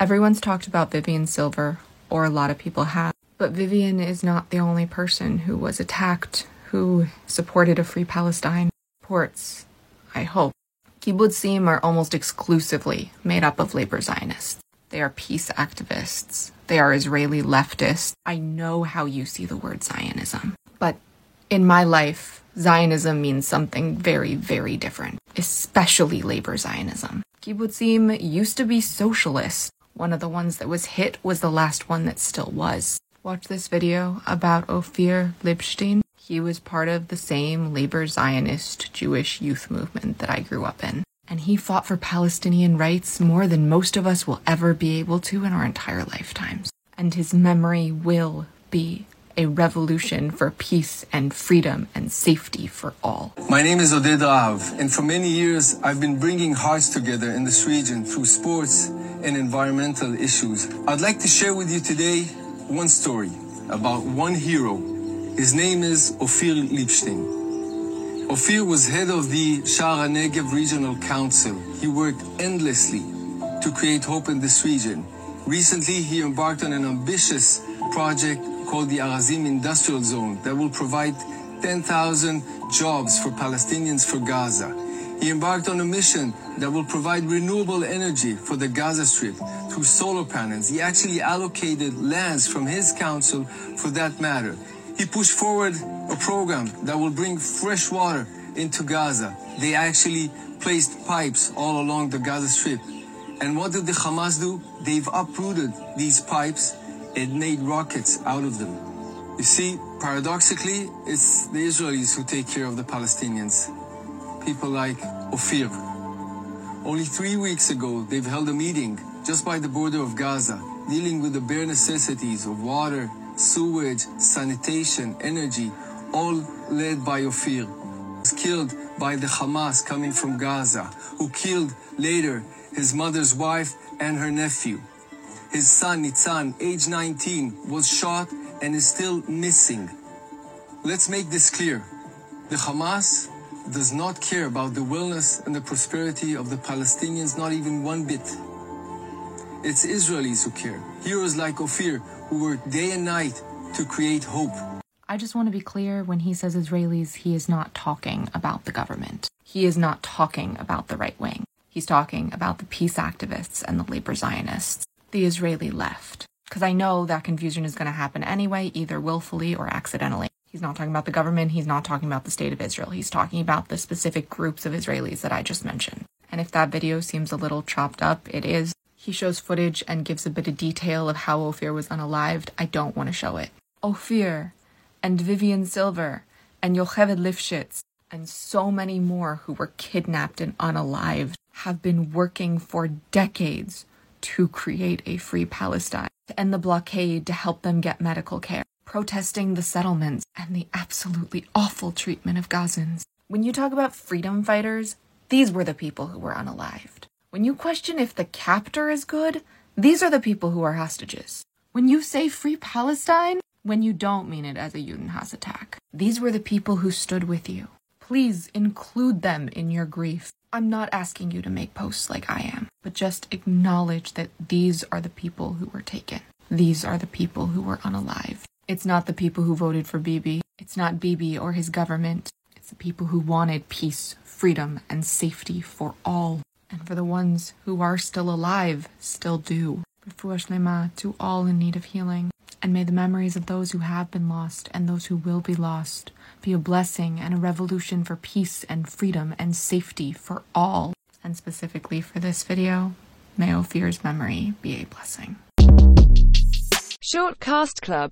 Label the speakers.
Speaker 1: Everyone's talked about Vivian Silver, or a lot of people have, but Vivian is not the only person who was attacked, who supported a free Palestine. Ports, I hope. Kibbutzim are almost exclusively made up of labor Zionists. They are peace activists. They are Israeli leftists. I know how you see the word Zionism. But in my life, Zionism means something very, very different, especially labor Zionism. Kibbutzim used to be socialist. One of the ones that was hit was the last one that still was. Watch this video about Ophir Liebstein. He was part of the same labor Zionist Jewish youth movement that I grew up in. And he fought for Palestinian rights more than most of us will ever be able to in our entire lifetimes. And his memory will be a revolution for peace and freedom and safety for all.
Speaker 2: My name is Oded Rahav, and for many years I've been bringing hearts together in this region through sports and environmental issues. I'd like to share with you today one story about one hero. His name is Ophir Liebstein. Ophir was head of the Sha'ar HaNegev Regional Council. He worked endlessly to create hope in this region. Recently, he embarked on an ambitious project called the Arazim Industrial Zone that will provide 10,000 jobs for Palestinians for Gaza. He embarked on a mission that will provide renewable energy for the Gaza Strip through solar panels. He actually allocated lands from his council for that matter. He pushed forward a program that will bring fresh water into Gaza. They actually placed pipes all along the Gaza Strip. And what did the Hamas do? They've uprooted these pipes and made rockets out of them. You see, paradoxically, it's the Israelis who take care of the Palestinians. People like Ophir. Only three weeks ago, they've held a meeting just by the border of Gaza, dealing with the bare necessities of water, sewage, sanitation, energy, all led by Ophir. Was killed by the Hamas coming from Gaza, who killed later his mother's wife and her nephew. His son, Nitzan, age 19, was shot and is still missing. Let's make this clear. The Hamas does not care about the wellness and the prosperity of the Palestinians, not even one bit. It's Israelis who care. Heroes like Ophir, who work day and night to create hope.
Speaker 1: I just want to be clear when he says Israelis, he is not talking about the government. He is not talking about the right wing. He's talking about the peace activists and the labor Zionists, the Israeli left. Because I know that confusion is going to happen anyway, either willfully or accidentally. He's not talking about the government, he's not talking about the state of Israel. He's talking about the specific groups of Israelis that I just mentioned. And if that video seems a little chopped up, it is. He shows footage and gives a bit of detail of how Ophir was unalived. I don't want to show it. Ophir and Vivian Silver and Yocheved Lifshitz and so many more who were kidnapped and unalived have been working for decades to create a free Palestine, to end the blockade, to help them get medical care, protesting the settlements and the absolutely awful treatment of Gazans. When you talk about freedom fighters, these were the people who were unalived. When you question if the captor is good, these are the people who are hostages. When you say free Palestine, when you don't mean it as a Judenhass attack, these were the people who stood with you. Please include them in your grief. I'm not asking you to make posts like I am, but just acknowledge that these are the people who were taken. These are the people who were unalived. It's not the people who voted for Bibi. It's not Bibi or his government. It's the people who wanted peace, freedom, and safety for all. And for the ones who are still alive, still do. Refuah to all in need of healing. And may the memories of those who have been lost and those who will be lost be a blessing and a revolution for peace and freedom and safety for all. And specifically for this video, may Ophir's memory be a blessing.
Speaker 3: Short Cast Club